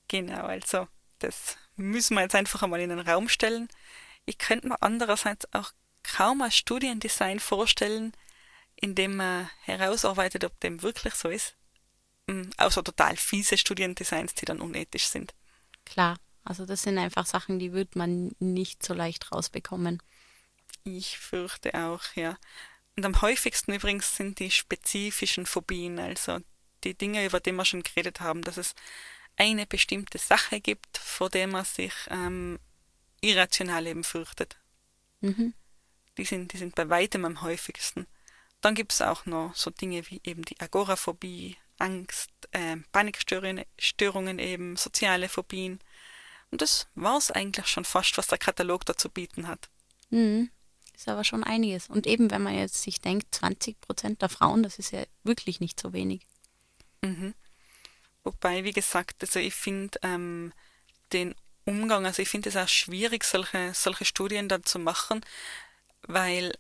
Genau, also das müssen wir jetzt einfach einmal in den Raum stellen. Ich könnte mir andererseits auch kaum ein Studiendesign vorstellen, in dem man herausarbeitet, ob dem wirklich so ist. Mm, Außer total fiese Studiendesigns, die dann unethisch sind. Klar, also das sind einfach Sachen, die wird man nicht so leicht rausbekommen. Ich fürchte auch, ja. Und am häufigsten übrigens sind die spezifischen Phobien, also die Dinge, über die wir schon geredet haben, dass es eine bestimmte Sache gibt, vor der man sich ähm, irrational eben fürchtet. Mhm. Die sind, die sind bei weitem am häufigsten. Dann gibt es auch noch so Dinge wie eben die Agoraphobie, Angst, äh, Panikstörungen Störungen eben, soziale Phobien. Und das war es eigentlich schon fast, was der Katalog dazu bieten hat. Mhm. Ist aber schon einiges. Und eben, wenn man jetzt sich denkt, 20 Prozent der Frauen, das ist ja wirklich nicht so wenig. Mhm. Wobei, wie gesagt, also ich finde ähm, den Umgang, also ich finde es auch schwierig, solche, solche Studien dann zu machen, weil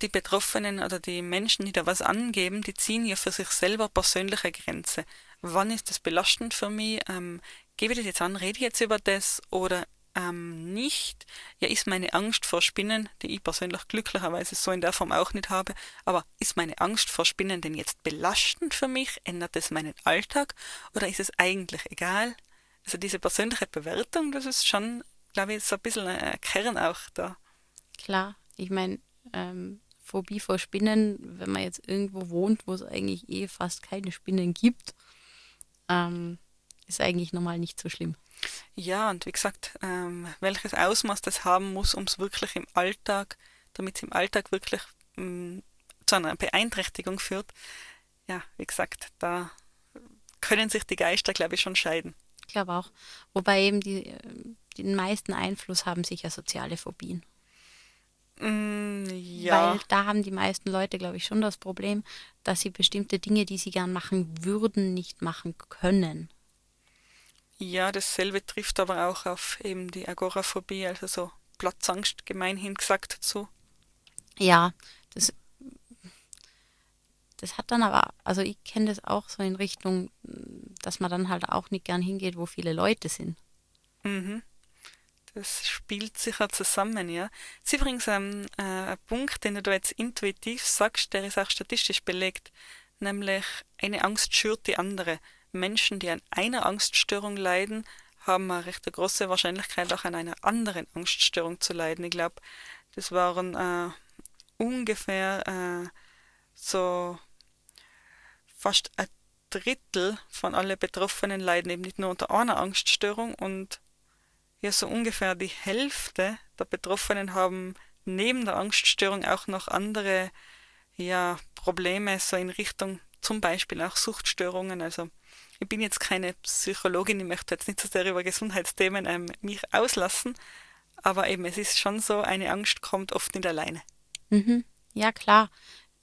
die Betroffenen oder die Menschen, die da was angeben, die ziehen ja für sich selber persönliche Grenze. Wann ist das belastend für mich? Ähm, gebe ich das jetzt an, rede ich jetzt über das oder ähm, nicht? Ja, ist meine Angst vor Spinnen, die ich persönlich glücklicherweise so in der Form auch nicht habe, aber ist meine Angst vor Spinnen denn jetzt belastend für mich? Ändert es meinen Alltag oder ist es eigentlich egal? Also diese persönliche Bewertung, das ist schon, glaube ich, so ein bisschen ein Kern auch da. Klar, ich meine, ähm, Phobie vor Spinnen, wenn man jetzt irgendwo wohnt, wo es eigentlich eh fast keine Spinnen gibt, ähm, ist eigentlich normal nicht so schlimm. Ja, und wie gesagt, ähm, welches Ausmaß das haben muss, um es wirklich im Alltag, damit es im Alltag wirklich ähm, zu einer Beeinträchtigung führt, ja, wie gesagt, da können sich die Geister, glaube ich, schon scheiden. Ich glaube auch. Wobei eben die, äh, den meisten Einfluss haben sicher soziale Phobien. Mm, ja, Weil da haben die meisten Leute, glaube ich, schon das Problem, dass sie bestimmte Dinge, die sie gern machen würden, nicht machen können. Ja, dasselbe trifft aber auch auf eben die Agoraphobie, also so Platzangst gemeinhin gesagt dazu. Ja, das, das hat dann aber, also ich kenne das auch so in Richtung, dass man dann halt auch nicht gern hingeht, wo viele Leute sind. Mhm. Das spielt sicher zusammen, ja. Das ist übrigens ähm, äh, ein Punkt, den du da jetzt intuitiv sagst, der ist auch statistisch belegt, nämlich eine Angst schürt die andere. Menschen, die an einer Angststörung leiden, haben eine recht große Wahrscheinlichkeit, auch an einer anderen Angststörung zu leiden. Ich glaube, das waren äh, ungefähr äh, so fast ein Drittel von allen Betroffenen leiden eben nicht nur unter einer Angststörung und ja, so ungefähr die Hälfte der Betroffenen haben neben der Angststörung auch noch andere ja, Probleme, so in Richtung zum Beispiel auch Suchtstörungen. Also ich bin jetzt keine Psychologin, ich möchte jetzt nicht so sehr über Gesundheitsthemen ähm, mich auslassen, aber eben es ist schon so, eine Angst kommt oft nicht alleine. Mhm. Ja, klar.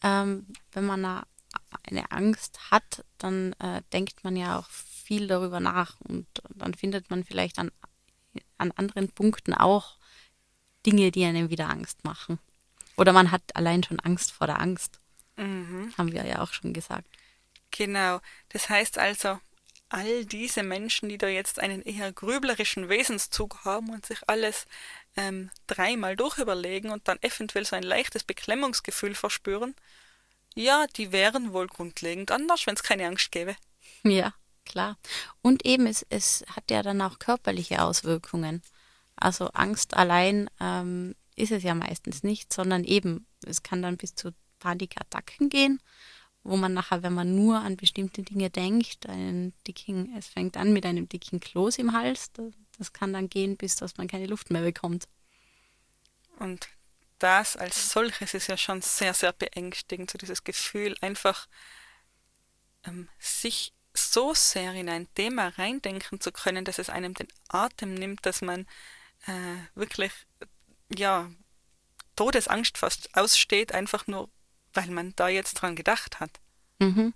Ähm, wenn man eine, eine Angst hat, dann äh, denkt man ja auch viel darüber nach und dann findet man vielleicht an, an anderen Punkten auch Dinge, die einem wieder Angst machen. Oder man hat allein schon Angst vor der Angst. Mhm. Haben wir ja auch schon gesagt. Genau. Das heißt also, all diese Menschen, die da jetzt einen eher grüblerischen Wesenszug haben und sich alles ähm, dreimal durchüberlegen und dann eventuell so ein leichtes Beklemmungsgefühl verspüren, ja, die wären wohl grundlegend anders, wenn es keine Angst gäbe. Ja, klar. Und eben, es, es hat ja dann auch körperliche Auswirkungen. Also Angst allein ähm, ist es ja meistens nicht, sondern eben, es kann dann bis zu Panikattacken gehen, wo man nachher, wenn man nur an bestimmte Dinge denkt, einen dicken, es fängt an mit einem dicken Kloß im Hals, das, kann dann gehen, bis dass man keine Luft mehr bekommt. Und das als solches ist ja schon sehr, sehr beängstigend, so dieses Gefühl, einfach ähm, sich so sehr in ein Thema reindenken zu können, dass es einem den Atem nimmt, dass man äh, wirklich, ja, Todesangst fast aussteht, einfach nur, weil man da jetzt dran gedacht hat. Mhm.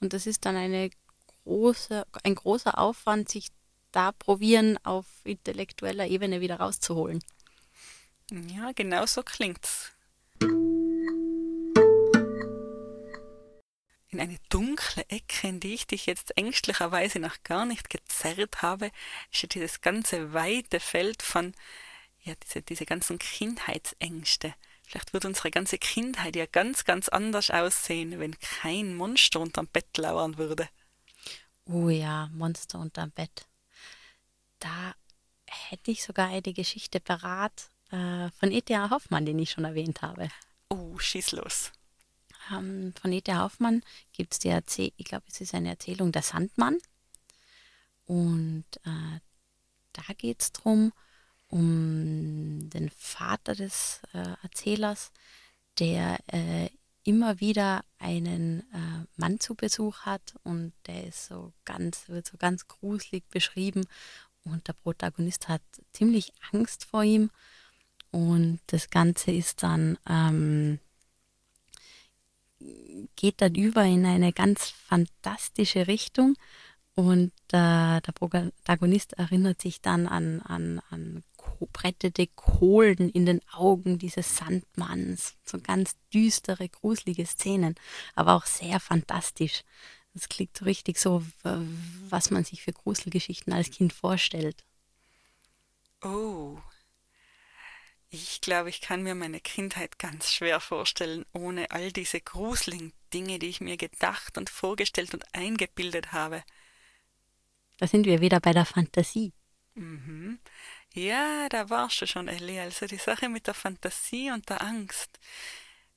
Und das ist dann eine große, ein großer Aufwand, sich da probieren, auf intellektueller Ebene wieder rauszuholen. Ja, genau so klingt's. In eine dunkle Ecke, in die ich dich jetzt ängstlicherweise noch gar nicht gezerrt habe, ist ja dieses ganze weite Feld von, ja, diese, diese ganzen Kindheitsängste. Vielleicht würde unsere ganze Kindheit ja ganz, ganz anders aussehen, wenn kein Monster unterm Bett lauern würde. Oh ja, Monster unterm Bett. Da hätte ich sogar eine Geschichte parat äh, von E.T.A. Hoffmann, den ich schon erwähnt habe. Oh, schieß los. Ähm, von E.T.A. Hoffmann gibt es die Erzählung, ich glaube, es ist eine Erzählung Der Sandmann. Und äh, da geht es darum, um den Vater des äh, Erzählers, der äh, immer wieder einen äh, Mann zu Besuch hat und der ist so ganz, wird so ganz gruselig beschrieben und der Protagonist hat ziemlich Angst vor ihm und das Ganze ist dann ähm, geht dann über in eine ganz fantastische Richtung und äh, der Protagonist erinnert sich dann an, an, an brettete Kohlen in den Augen dieses Sandmanns. So ganz düstere, gruselige Szenen, aber auch sehr fantastisch. Das klingt so richtig so, was man sich für Gruselgeschichten als Kind vorstellt. Oh. Ich glaube, ich kann mir meine Kindheit ganz schwer vorstellen, ohne all diese gruseligen Dinge, die ich mir gedacht und vorgestellt und eingebildet habe. Da sind wir wieder bei der Fantasie. Mhm. Ja, da warst du schon, Ellie. Also die Sache mit der Fantasie und der Angst.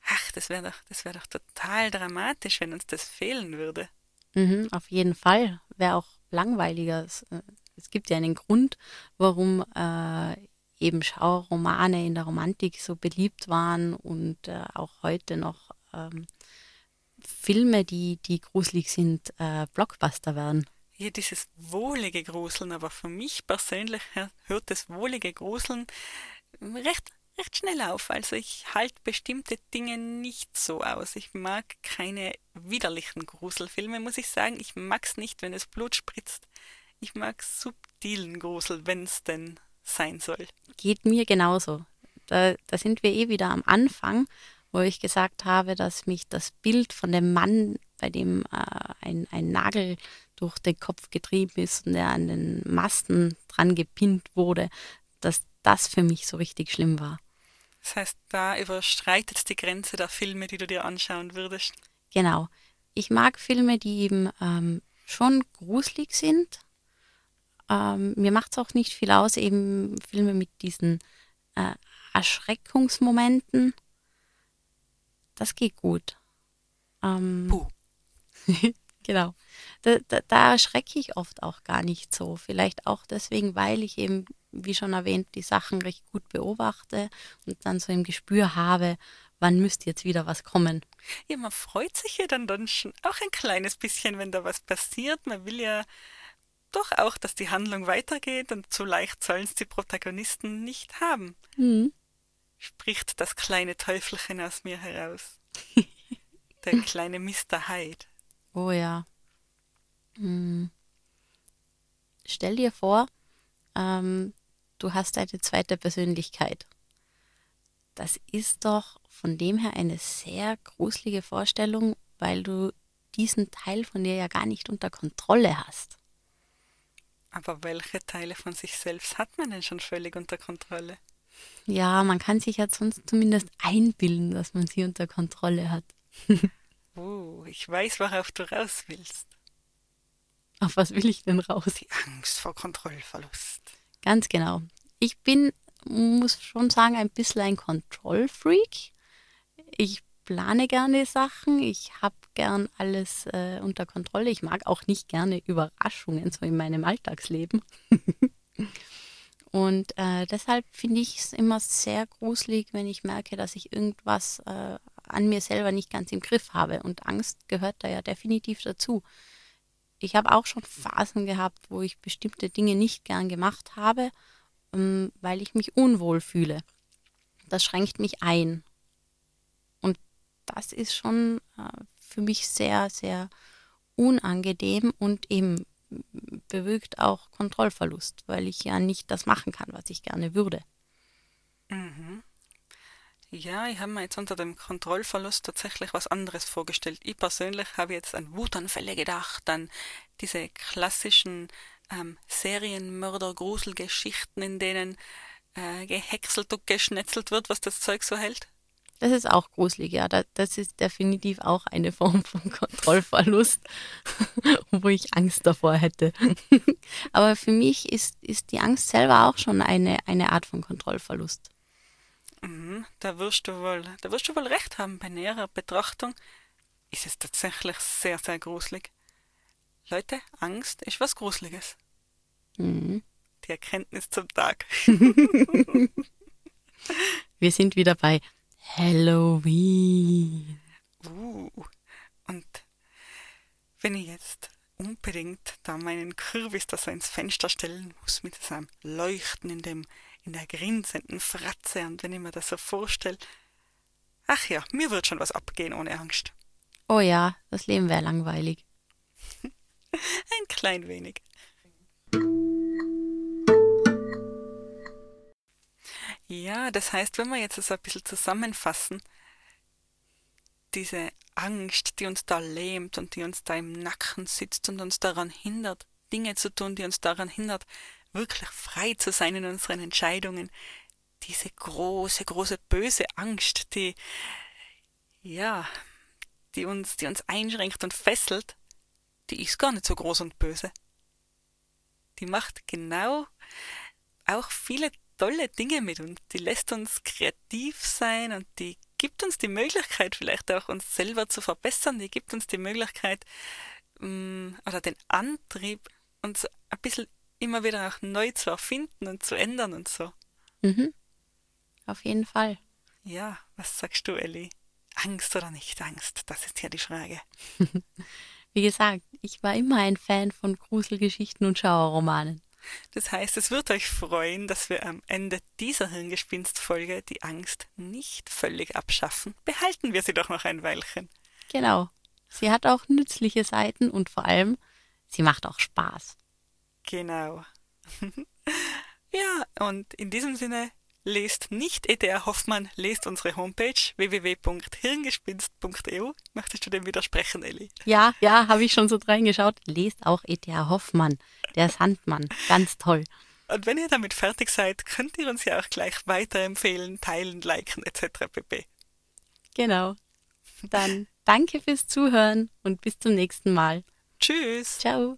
Ach, das wäre doch, das doch total dramatisch, wenn uns das fehlen würde. Mhm, auf jeden Fall. Wäre auch langweiliger. Es, äh, es, gibt ja einen Grund, warum äh, eben Schauromane in der Romantik so beliebt waren und äh, auch heute noch ähm, Filme, die, die gruselig sind, äh, Blockbuster werden hier dieses wohlige Gruseln, aber für mich persönlich hört das wohlige Gruseln recht, recht schnell auf. Also ich halte bestimmte Dinge nicht so aus. Ich mag keine widerlichen Gruselfilme, muss ich sagen. Ich mag es nicht, wenn es Blut spritzt. Ich mag subtilen Grusel, wenn es denn sein soll. Geht mir genauso. Da, da sind wir eh wieder am Anfang, wo ich gesagt habe, dass mich das Bild von dem Mann, bei dem äh, ein, ein Nagel durch den Kopf getrieben ist und er an den Masten dran gepinnt wurde, dass das für mich so richtig schlimm war. Das heißt, da überstreitet die Grenze der Filme, die du dir anschauen würdest. Genau. Ich mag Filme, die eben ähm, schon gruselig sind. Ähm, mir macht es auch nicht viel aus, eben Filme mit diesen äh, Erschreckungsmomenten. Das geht gut. Ähm, Puh. genau da, da, da erschrecke ich oft auch gar nicht so. Vielleicht auch deswegen, weil ich eben, wie schon erwähnt, die Sachen recht gut beobachte und dann so im Gespür habe, wann müsste jetzt wieder was kommen. Ja, man freut sich ja dann, dann schon auch ein kleines bisschen, wenn da was passiert. Man will ja doch auch, dass die Handlung weitergeht und so leicht sollen es die Protagonisten nicht haben. Mhm. Spricht das kleine Teufelchen aus mir heraus. Der kleine Mr. Hyde. Oh ja. Hm. Stell dir vor, ähm, du hast eine zweite Persönlichkeit. Das ist doch von dem her eine sehr gruselige Vorstellung, weil du diesen Teil von dir ja gar nicht unter Kontrolle hast. Aber welche Teile von sich selbst hat man denn schon völlig unter Kontrolle? Ja, man kann sich ja sonst zumindest einbilden, dass man sie unter Kontrolle hat. oh, ich weiß, worauf du raus willst. Auf was will ich denn raus? Die Angst vor Kontrollverlust. Ganz genau. Ich bin, muss schon sagen, ein bisschen ein Kontrollfreak. Ich plane gerne Sachen. Ich habe gern alles äh, unter Kontrolle. Ich mag auch nicht gerne Überraschungen so in meinem Alltagsleben. Und äh, deshalb finde ich es immer sehr gruselig, wenn ich merke, dass ich irgendwas äh, an mir selber nicht ganz im Griff habe. Und Angst gehört da ja definitiv dazu ich habe auch schon Phasen gehabt, wo ich bestimmte Dinge nicht gern gemacht habe, ähm, weil ich mich unwohl fühle. das schränkt mich ein. Und das ist schon äh, für mich sehr, sehr unangenehm und eben bewirkt auch Kontrollverlust, weil ich ja nicht das machen kann, was ich gerne würde. Ja, ich habe mir jetzt unter dem Kontrollverlust tatsächlich was anderes vorgestellt. Ich persönlich habe jetzt an Wutanfälle gedacht, an diese klassischen ähm, Serienmörder-Gruselgeschichten, in denen äh, gehäckselt und geschnetzelt wird, was das Zeug so hält. Das ist auch gruselig, ja. Das ist definitiv auch eine Form von Kontrollverlust, wo ich Angst davor hätte. Aber für mich ist, ist die Angst selber auch schon eine, eine Art von Kontrollverlust. Mhm, da wirst du wohl, da wirst du wohl recht haben. Bei näherer Betrachtung ist es tatsächlich sehr, sehr gruselig. Leute, Angst ist was Gruseliges. Mhm. Die Erkenntnis zum Tag. Wir sind wieder bei Halloween. Uh, und wenn ich jetzt unbedingt da meinen Kürbis da so ins Fenster stellen muss mit seinem Leuchten in dem in der grinsenden Fratze und wenn ich mir das so vorstelle, ach ja, mir wird schon was abgehen ohne Angst. Oh ja, das Leben wäre langweilig. Ein klein wenig. Ja, das heißt, wenn wir jetzt so ein bisschen zusammenfassen, diese Angst, die uns da lähmt und die uns da im Nacken sitzt und uns daran hindert, Dinge zu tun, die uns daran hindert, wirklich frei zu sein in unseren Entscheidungen. Diese große, große, böse Angst, die, ja, die uns, die uns einschränkt und fesselt, die ist gar nicht so groß und böse. Die macht genau auch viele tolle Dinge mit uns. Die lässt uns kreativ sein und die gibt uns die Möglichkeit, vielleicht auch uns selber zu verbessern. Die gibt uns die Möglichkeit mm, oder den Antrieb, uns ein bisschen immer wieder auch neu zu erfinden und zu ändern und so. Mhm. Auf jeden Fall. Ja, was sagst du, Elli? Angst oder nicht Angst? Das ist ja die Frage. Wie gesagt, ich war immer ein Fan von Gruselgeschichten und Schauerromanen. Das heißt, es wird euch freuen, dass wir am Ende dieser Hirngespinst-Folge die Angst nicht völlig abschaffen. Behalten wir sie doch noch ein Weilchen. Genau. Sie hat auch nützliche Seiten und vor allem, sie macht auch Spaß. Genau. ja, und in diesem Sinne, lest nicht E.T.R. Hoffmann, lest unsere Homepage www.hirngespinst.eu. Möchtest du dem widersprechen, Elli? Ja, ja, habe ich schon so reingeschaut. Lest auch E.T.R. Hoffmann, der Sandmann. Ganz toll. Und wenn ihr damit fertig seid, könnt ihr uns ja auch gleich weiterempfehlen, teilen, liken etc. pp. Genau. Dann danke fürs Zuhören und bis zum nächsten Mal. Tschüss. Ciao.